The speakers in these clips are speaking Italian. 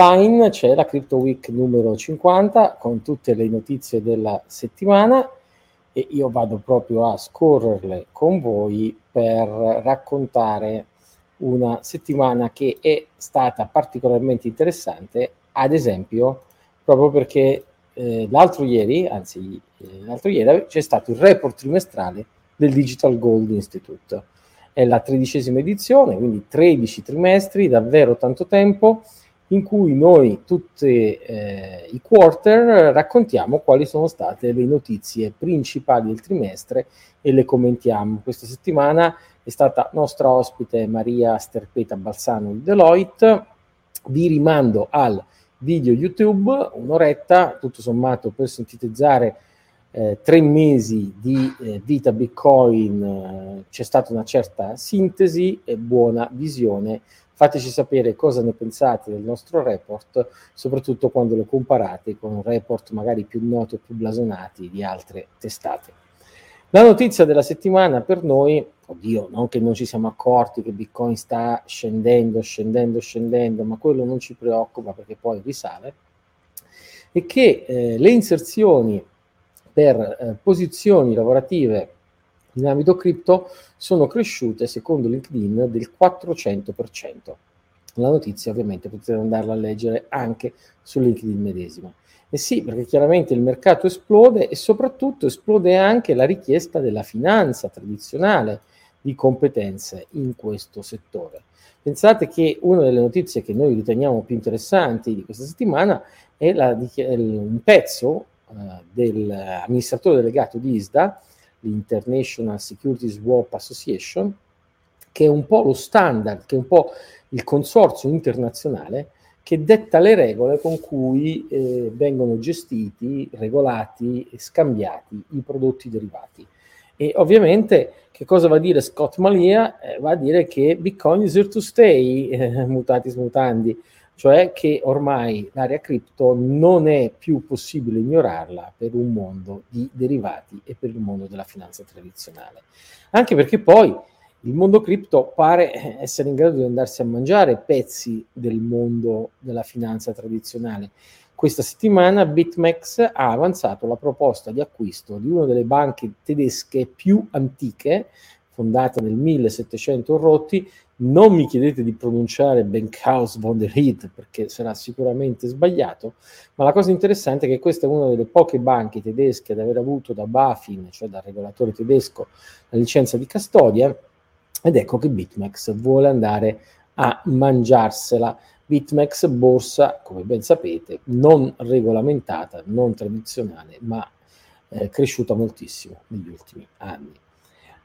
Online c'è la Crypto Week numero 50 con tutte le notizie della settimana e io vado proprio a scorrerle con voi per raccontare una settimana che è stata particolarmente interessante, ad esempio proprio perché eh, l'altro ieri, anzi eh, l'altro ieri c'è stato il report trimestrale del Digital Gold Institute. È la tredicesima edizione, quindi 13 trimestri, davvero tanto tempo in cui noi tutti eh, i quarter raccontiamo quali sono state le notizie principali del trimestre e le commentiamo. Questa settimana è stata nostra ospite Maria Sterpeta Balsano di Deloitte. Vi rimando al video YouTube, un'oretta, tutto sommato per sintetizzare eh, tre mesi di eh, vita Bitcoin, eh, c'è stata una certa sintesi e buona visione Fateci sapere cosa ne pensate del nostro report, soprattutto quando lo comparate con report magari più noti o più blasonati di altre testate. La notizia della settimana per noi, oddio, non che non ci siamo accorti che Bitcoin sta scendendo, scendendo, scendendo, ma quello non ci preoccupa perché poi risale, è che eh, le inserzioni per eh, posizioni lavorative in ambito cripto sono cresciute secondo LinkedIn del 400%. La notizia ovviamente potete andarla a leggere anche su LinkedIn medesima. E sì, perché chiaramente il mercato esplode e soprattutto esplode anche la richiesta della finanza tradizionale di competenze in questo settore. Pensate che una delle notizie che noi riteniamo più interessanti di questa settimana è la, un pezzo uh, dell'amministratore delegato di ISDA l'International Security Swap Association, che è un po' lo standard, che è un po' il consorzio internazionale che detta le regole con cui eh, vengono gestiti, regolati e scambiati i prodotti derivati. E ovviamente che cosa va a dire Scott Malia? Eh, va a dire che Bitcoin is here to stay, eh, mutatis mutandi, cioè che ormai l'area cripto non è più possibile ignorarla per un mondo di derivati e per il mondo della finanza tradizionale. Anche perché poi il mondo cripto pare essere in grado di andarsi a mangiare pezzi del mondo della finanza tradizionale. Questa settimana BitMEX ha avanzato la proposta di acquisto di una delle banche tedesche più antiche, fondata nel 1700 rotti, non mi chiedete di pronunciare Bankhaus von der Ried perché sarà sicuramente sbagliato, ma la cosa interessante è che questa è una delle poche banche tedesche ad aver avuto da BaFin, cioè dal regolatore tedesco, la licenza di custodia ed ecco che BitMEX vuole andare a mangiarsela. BitMEX borsa, come ben sapete, non regolamentata, non tradizionale, ma eh, cresciuta moltissimo negli ultimi anni.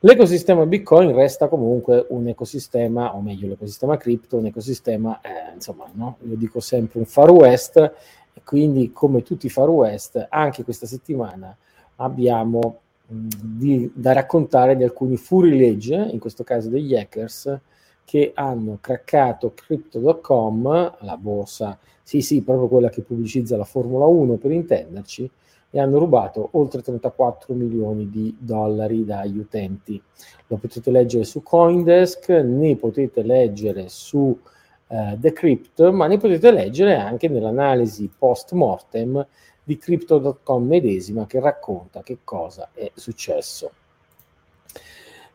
L'ecosistema Bitcoin resta comunque un ecosistema, o meglio l'ecosistema cripto, un ecosistema, eh, insomma, no? io dico sempre un far west, e quindi come tutti i far west, anche questa settimana abbiamo mh, di, da raccontare di alcuni furilegge, in questo caso degli hackers, che hanno craccato crypto.com, la borsa, sì sì, proprio quella che pubblicizza la Formula 1 per intenderci, e hanno rubato oltre 34 milioni di dollari dagli utenti. Lo potete leggere su Coindesk, ne potete leggere su uh, Decrypt, ma ne potete leggere anche nell'analisi post mortem di Crypto.com medesima che racconta che cosa è successo.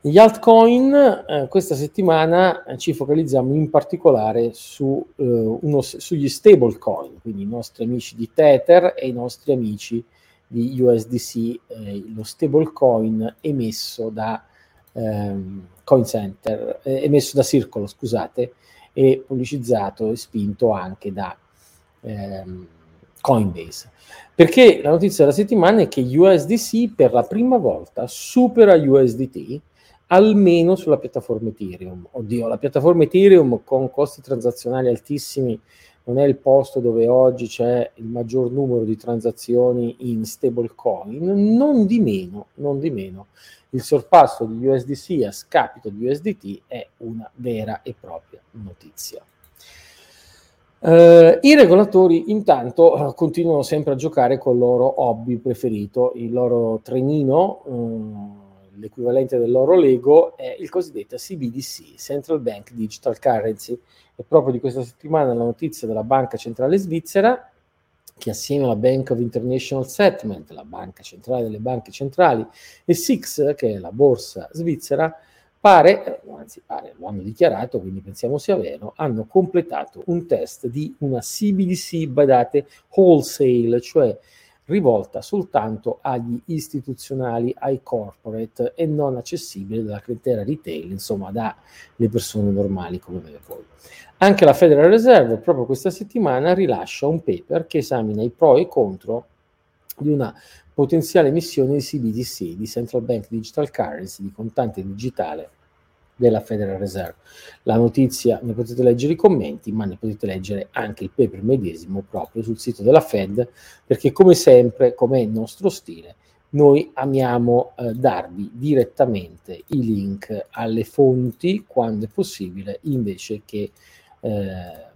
Gli altcoin, eh, questa settimana eh, ci focalizziamo in particolare su, eh, uno, sugli stablecoin, quindi i nostri amici di Tether e i nostri amici di USDC, eh, lo stablecoin emesso da ehm, CoinCenter, eh, emesso da Circolo, scusate, e pubblicizzato e spinto anche da ehm, Coinbase. Perché la notizia della settimana è che USDC per la prima volta supera USDT almeno sulla piattaforma Ethereum. Oddio, la piattaforma Ethereum con costi transazionali altissimi non è il posto dove oggi c'è il maggior numero di transazioni in stablecoin, non di meno, non di meno, il sorpasso di USDC a scapito di USDT è una vera e propria notizia. Uh, I regolatori intanto uh, continuano sempre a giocare con il loro hobby preferito, il loro trenino, uh, l'equivalente dell'oro Lego, è il cosiddetto CBDC, Central Bank Digital Currency. E proprio di questa settimana la notizia della Banca Centrale Svizzera, che assieme alla Bank of International Settlement, la banca centrale delle banche centrali, e SIX, che è la borsa svizzera, pare, anzi pare, lo hanno dichiarato, quindi pensiamo sia vero, hanno completato un test di una CBDC, badate, wholesale, cioè rivolta soltanto agli istituzionali, ai corporate e non accessibile dalla clientela retail, insomma dalle persone normali come me voi. Anche la Federal Reserve proprio questa settimana rilascia un paper che esamina i pro e i contro di una potenziale emissione di CBDC, di Central Bank Digital Currency, di contante digitale della Federal Reserve. La notizia ne potete leggere i commenti, ma ne potete leggere anche il paper medesimo proprio sul sito della Fed, perché come sempre, come è il nostro stile, noi amiamo eh, darvi direttamente i link alle fonti quando è possibile, invece che eh,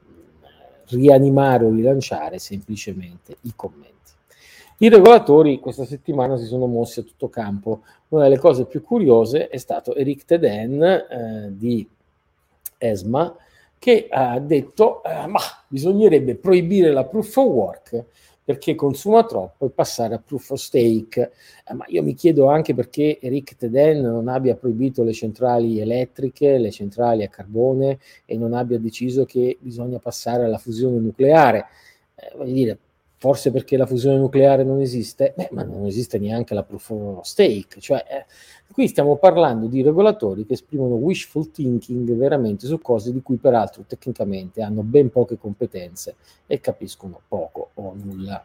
rianimare o rilanciare semplicemente i commenti. I regolatori questa settimana si sono mossi a tutto campo. Una delle cose più curiose è stato Eric Teden eh, di ESMA che ha detto eh, ma bisognerebbe proibire la proof of work perché consuma troppo e passare a proof of stake. Eh, ma io mi chiedo anche perché Eric Teden non abbia proibito le centrali elettriche, le centrali a carbone e non abbia deciso che bisogna passare alla fusione nucleare. Eh, voglio dire, forse perché la fusione nucleare non esiste, Beh, ma non esiste neanche la proof of stake, cioè eh, qui stiamo parlando di regolatori che esprimono wishful thinking veramente su cose di cui peraltro tecnicamente hanno ben poche competenze e capiscono poco o nulla.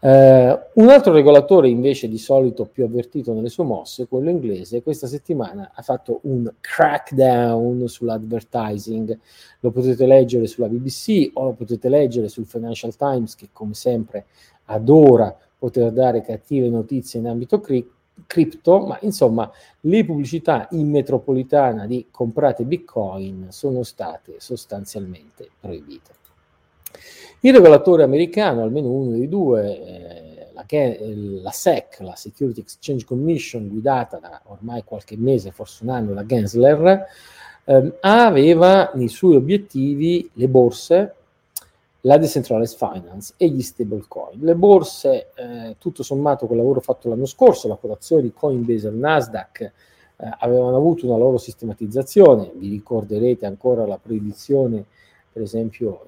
Uh, un altro regolatore invece di solito più avvertito nelle sue mosse, quello inglese, questa settimana ha fatto un crackdown sull'advertising. Lo potete leggere sulla BBC o lo potete leggere sul Financial Times che come sempre adora poter dare cattive notizie in ambito cri- cripto, ma insomma le pubblicità in metropolitana di comprate bitcoin sono state sostanzialmente proibite. Il regolatore americano, almeno uno dei due, eh, la, la, SEC, la Security Exchange Commission, guidata da ormai qualche mese, forse un anno, da Gensler, eh, aveva nei suoi obiettivi le borse, la decentralized finance e gli stablecoin. Le borse, eh, tutto sommato col lavoro fatto l'anno scorso, la quotazione di Coinbase al Nasdaq eh, avevano avuto una loro sistematizzazione, vi ricorderete ancora la proibizione, per esempio,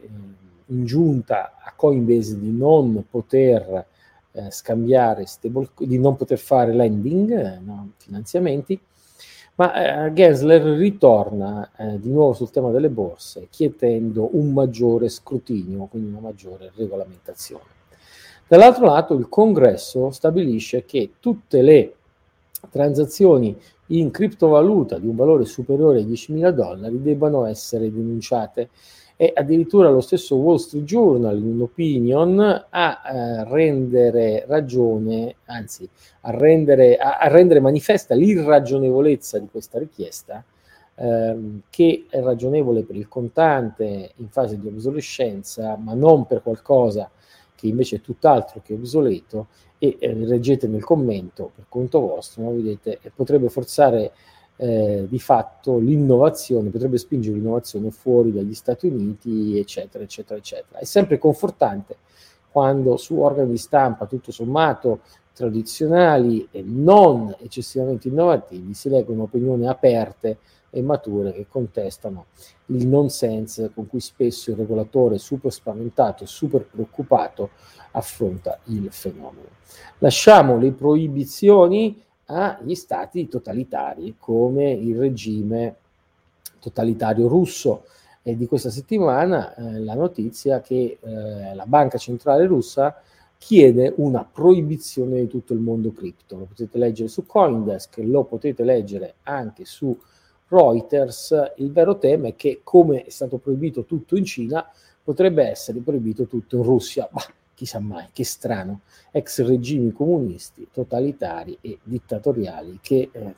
in giunta a Coinbase di non poter eh, scambiare stable, di non poter fare lending, eh, no, finanziamenti, ma eh, Gensler ritorna eh, di nuovo sul tema delle borse chiedendo un maggiore scrutinio, quindi una maggiore regolamentazione. Dall'altro lato il congresso stabilisce che tutte le transazioni in criptovaluta di un valore superiore ai 10.000 dollari debbano essere denunciate e addirittura lo stesso Wall Street Journal in un'opinion a eh, rendere ragione, anzi a rendere, a, a rendere, manifesta l'irragionevolezza di questa richiesta ehm, che è ragionevole per il contante in fase di obsolescenza ma non per qualcosa che invece è tutt'altro che obsoleto e eh, leggete nel commento per conto vostro, no? vedete, potrebbe forzare eh, di fatto l'innovazione, potrebbe spingere l'innovazione fuori dagli Stati Uniti, eccetera, eccetera, eccetera. È sempre confortante quando su organi di stampa tutto sommato tradizionali e non eccessivamente innovativi si leggono opinioni aperte e mature che contestano il nonsense con cui spesso il regolatore super spaventato super preoccupato affronta il fenomeno. Lasciamo le proibizioni agli stati totalitari come il regime totalitario russo. E di questa settimana eh, la notizia che eh, la banca centrale russa chiede una proibizione di tutto il mondo cripto. Lo potete leggere su Coindesk, lo potete leggere anche su Reuters. Il vero tema è che come è stato proibito tutto in Cina, potrebbe essere proibito tutto in Russia. Bah, chissà mai, che strano, ex regimi comunisti, totalitari e dittatoriali che eh,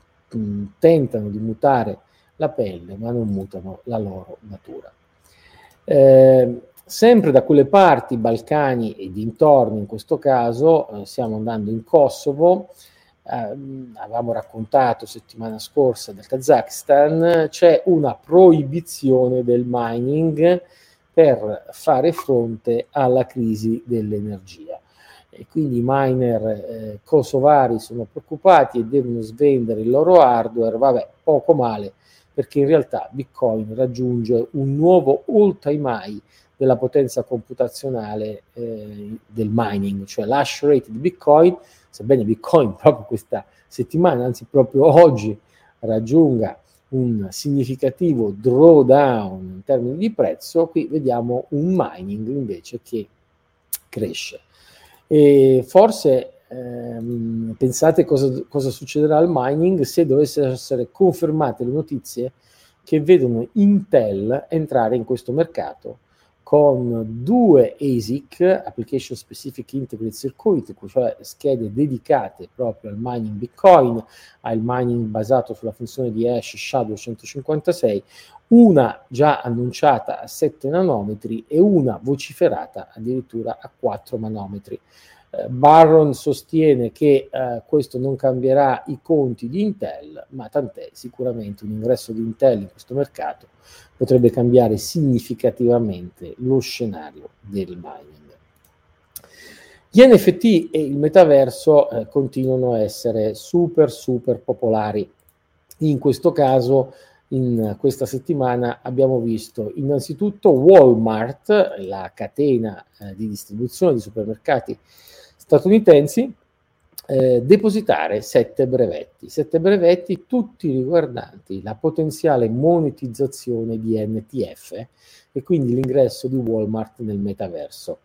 tentano di mutare la pelle ma non mutano la loro natura. Eh, sempre da quelle parti, Balcani e dintorni in questo caso, eh, stiamo andando in Kosovo, avevamo raccontato settimana scorsa del Kazakistan, c'è una proibizione del mining per fare fronte alla crisi dell'energia. E quindi i miner eh, kosovari sono preoccupati e devono svendere il loro hardware, vabbè, poco male, perché in realtà Bitcoin raggiunge un nuovo all-time high della potenza computazionale eh, del mining, cioè l'hash rate di Bitcoin, sebbene Bitcoin proprio questa settimana, anzi proprio oggi, raggiunga un significativo drawdown in termini di prezzo, qui vediamo un mining invece che cresce. E forse ehm, pensate cosa, cosa succederà al mining se dovessero essere confermate le notizie che vedono Intel entrare in questo mercato con due ASIC, Application Specific Integrated Circuit, cioè schede dedicate proprio al mining Bitcoin, al mining basato sulla funzione di hash Shadow 156, una già annunciata a 7 nanometri e una vociferata addirittura a 4 nanometri. Barron sostiene che eh, questo non cambierà i conti di Intel, ma tant'è, sicuramente un ingresso di Intel in questo mercato potrebbe cambiare significativamente lo scenario del mining. Gli NFT e il metaverso eh, continuano a essere super super popolari. In questo caso, in questa settimana abbiamo visto innanzitutto Walmart, la catena eh, di distribuzione di supermercati statunitensi eh, depositare sette brevetti, sette brevetti tutti riguardanti la potenziale monetizzazione di NTF e quindi l'ingresso di Walmart nel metaverso.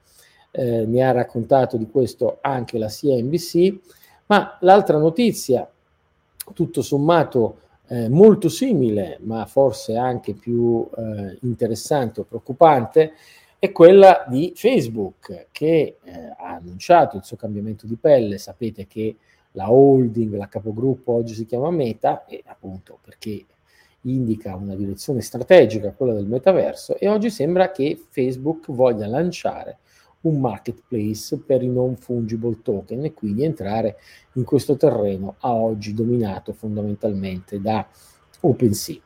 Eh, ne ha raccontato di questo anche la CNBC, ma l'altra notizia, tutto sommato eh, molto simile, ma forse anche più eh, interessante o preoccupante, è quella di Facebook che eh, ha annunciato il suo cambiamento di pelle. Sapete che la holding, la capogruppo oggi si chiama Meta e appunto perché indica una direzione strategica, quella del metaverso, e oggi sembra che Facebook voglia lanciare un marketplace per i non fungible token e quindi entrare in questo terreno a oggi dominato fondamentalmente da OpenSea.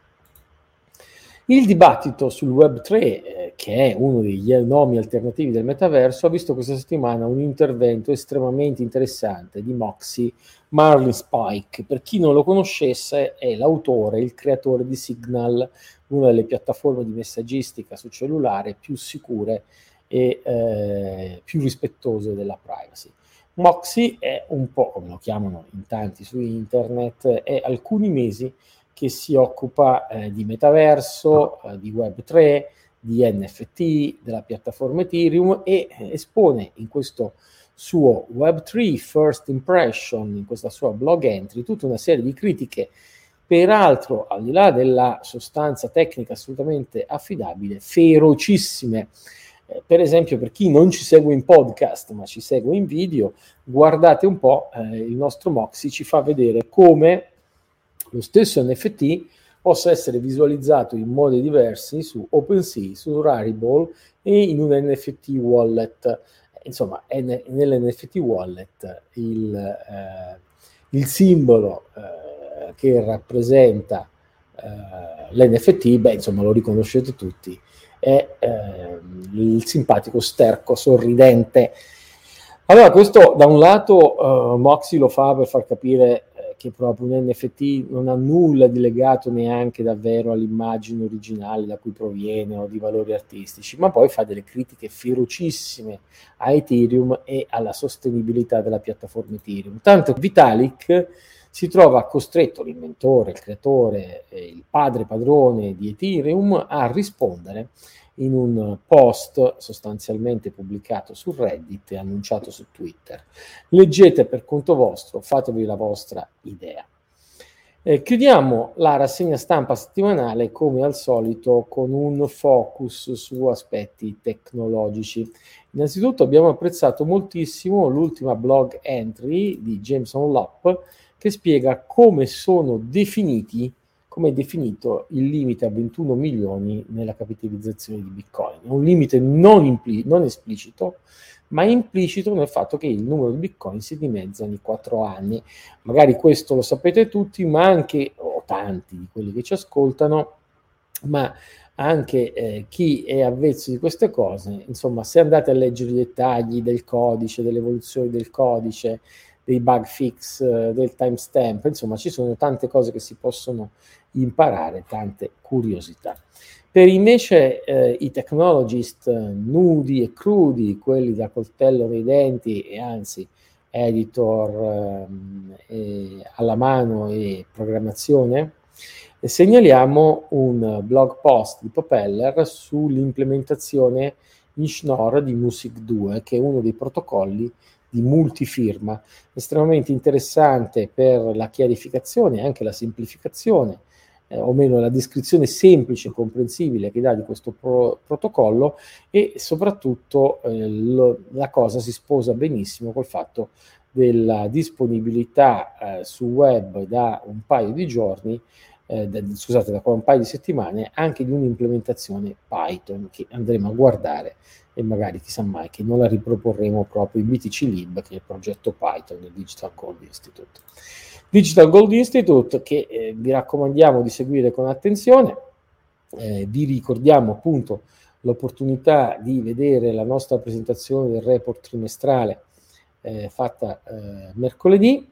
Il dibattito sul Web3, eh, che è uno degli nomi alternativi del metaverso, ha visto questa settimana un intervento estremamente interessante di Moxie Marlin Spike. Per chi non lo conoscesse, è l'autore, il creatore di Signal, una delle piattaforme di messaggistica su cellulare più sicure e eh, più rispettose della privacy. Moxie è un po', come lo chiamano in tanti su internet, è alcuni mesi che si occupa eh, di metaverso, eh, di Web3, di NFT, della piattaforma Ethereum e eh, espone in questo suo Web3 First Impression, in questa sua blog entry, tutta una serie di critiche, peraltro al di là della sostanza tecnica assolutamente affidabile, ferocissime. Eh, per esempio, per chi non ci segue in podcast ma ci segue in video, guardate un po', eh, il nostro Moxie ci fa vedere come lo stesso NFT possa essere visualizzato in modi diversi su OpenSea, su Rarible e in un NFT wallet. Insomma, è nell'NFT wallet il, eh, il simbolo eh, che rappresenta eh, l'NFT, beh, insomma, lo riconoscete tutti, è ehm, il simpatico sterco sorridente. Allora, questo da un lato uh, Moxie lo fa per far capire che proprio un NFT non ha nulla di legato neanche davvero all'immagine originale da cui proviene o di valori artistici, ma poi fa delle critiche ferocissime a Ethereum e alla sostenibilità della piattaforma Ethereum. Tanto Vitalik si trova costretto, l'inventore, il creatore, il padre padrone di Ethereum, a rispondere in un post sostanzialmente pubblicato su Reddit e annunciato su Twitter. Leggete per conto vostro, fatevi la vostra idea. Eh, chiudiamo la rassegna stampa settimanale come al solito con un focus su aspetti tecnologici. Innanzitutto abbiamo apprezzato moltissimo l'ultima blog entry di Jameson Lopp che spiega come sono definiti come è definito il limite a 21 milioni nella capitalizzazione di Bitcoin. un limite non, impli- non esplicito, ma implicito nel fatto che il numero di bitcoin si dimezza ogni quattro anni. Magari questo lo sapete tutti, ma anche, o tanti di quelli che ci ascoltano, ma anche eh, chi è avvezzo di queste cose, insomma, se andate a leggere i dettagli del codice, delle evoluzioni del codice, dei bug fix, eh, del timestamp, insomma, ci sono tante cose che si possono imparare, tante curiosità. Per invece eh, i technologist nudi e crudi, quelli da coltello nei denti e anzi editor eh, alla mano e programmazione, segnaliamo un blog post di Propeller sull'implementazione in Schnorr di Music 2, che è uno dei protocolli di multifirma, estremamente interessante per la chiarificazione e anche la semplificazione, eh, o meno la descrizione semplice e comprensibile che dà di questo pro- protocollo e soprattutto eh, lo, la cosa si sposa benissimo col fatto della disponibilità eh, su web da un paio di giorni eh, da, scusate, da un paio di settimane anche di un'implementazione Python che andremo a guardare e magari chissà mai che non la riproporremo proprio in BTC Lib che è il progetto Python del Digital Gold Institute. Digital Gold Institute che eh, vi raccomandiamo di seguire con attenzione, eh, vi ricordiamo appunto l'opportunità di vedere la nostra presentazione del report trimestrale eh, fatta eh, mercoledì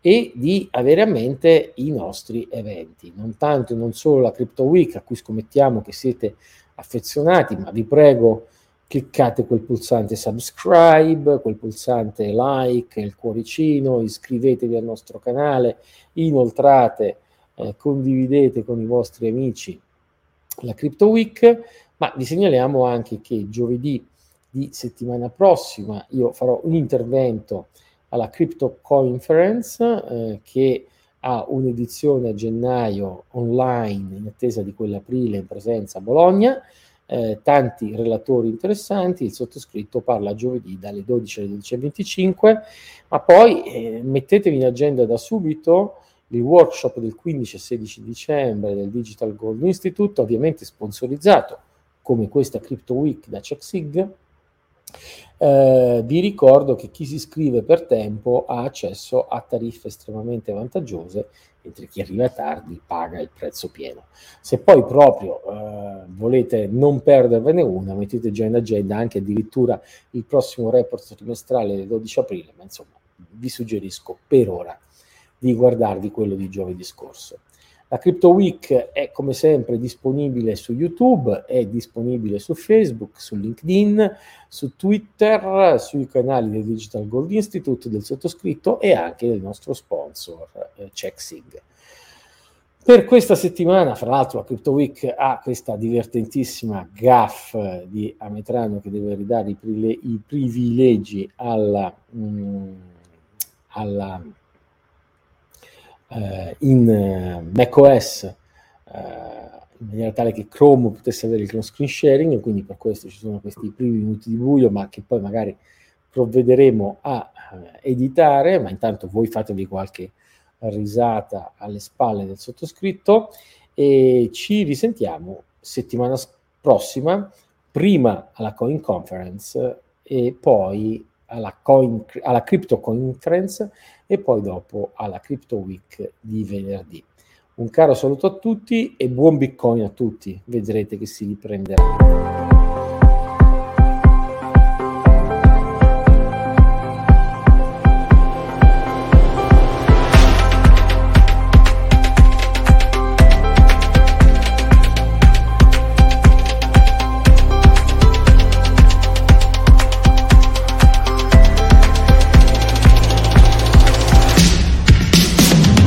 e di avere a mente i nostri eventi, non tanto e non solo la Crypto Week a cui scommettiamo che siete affezionati, ma vi prego cliccate quel pulsante subscribe, quel pulsante like, il cuoricino, iscrivetevi al nostro canale, inoltrate, eh, condividete con i vostri amici la Crypto Week, ma vi segnaliamo anche che giovedì di settimana prossima io farò un intervento alla Crypto Conference eh, che ha un'edizione a gennaio online in attesa di quell'aprile in presenza a Bologna. Eh, tanti relatori interessanti, il sottoscritto parla giovedì dalle 12 alle 12.25, ma poi eh, mettetevi in agenda da subito il workshop del 15 e 16 dicembre del Digital Gold Institute, ovviamente sponsorizzato come questa Crypto Week da CheckSig, eh, vi ricordo che chi si iscrive per tempo ha accesso a tariffe estremamente vantaggiose, mentre chi arriva tardi paga il prezzo pieno. Se poi proprio eh, volete non perdervene una, mettete già in agenda anche addirittura il prossimo report trimestrale del 12 aprile, ma insomma vi suggerisco per ora di guardarvi quello di giovedì scorso. La Crypto Week è come sempre disponibile su YouTube, è disponibile su Facebook, su LinkedIn, su Twitter, sui canali del Digital Gold Institute, del sottoscritto e anche del nostro sponsor eh, CheckSig. Per questa settimana, fra l'altro, la Crypto Week ha questa divertentissima gaff di Ametrano che deve ridare i, privile- i privilegi alla, mm, alla eh, in eh, macOS eh, in maniera tale che Chrome potesse avere il screen sharing e quindi per questo ci sono questi primi minuti di buio ma che poi magari provvederemo a eh, editare ma intanto voi fatevi qualche risata alle spalle del sottoscritto e ci risentiamo settimana prossima prima alla Coin Conference e poi alla, coin, alla Crypto Conference e poi dopo alla Crypto Week di venerdì. Un caro saluto a tutti e buon Bitcoin a tutti, vedrete che si riprenderà.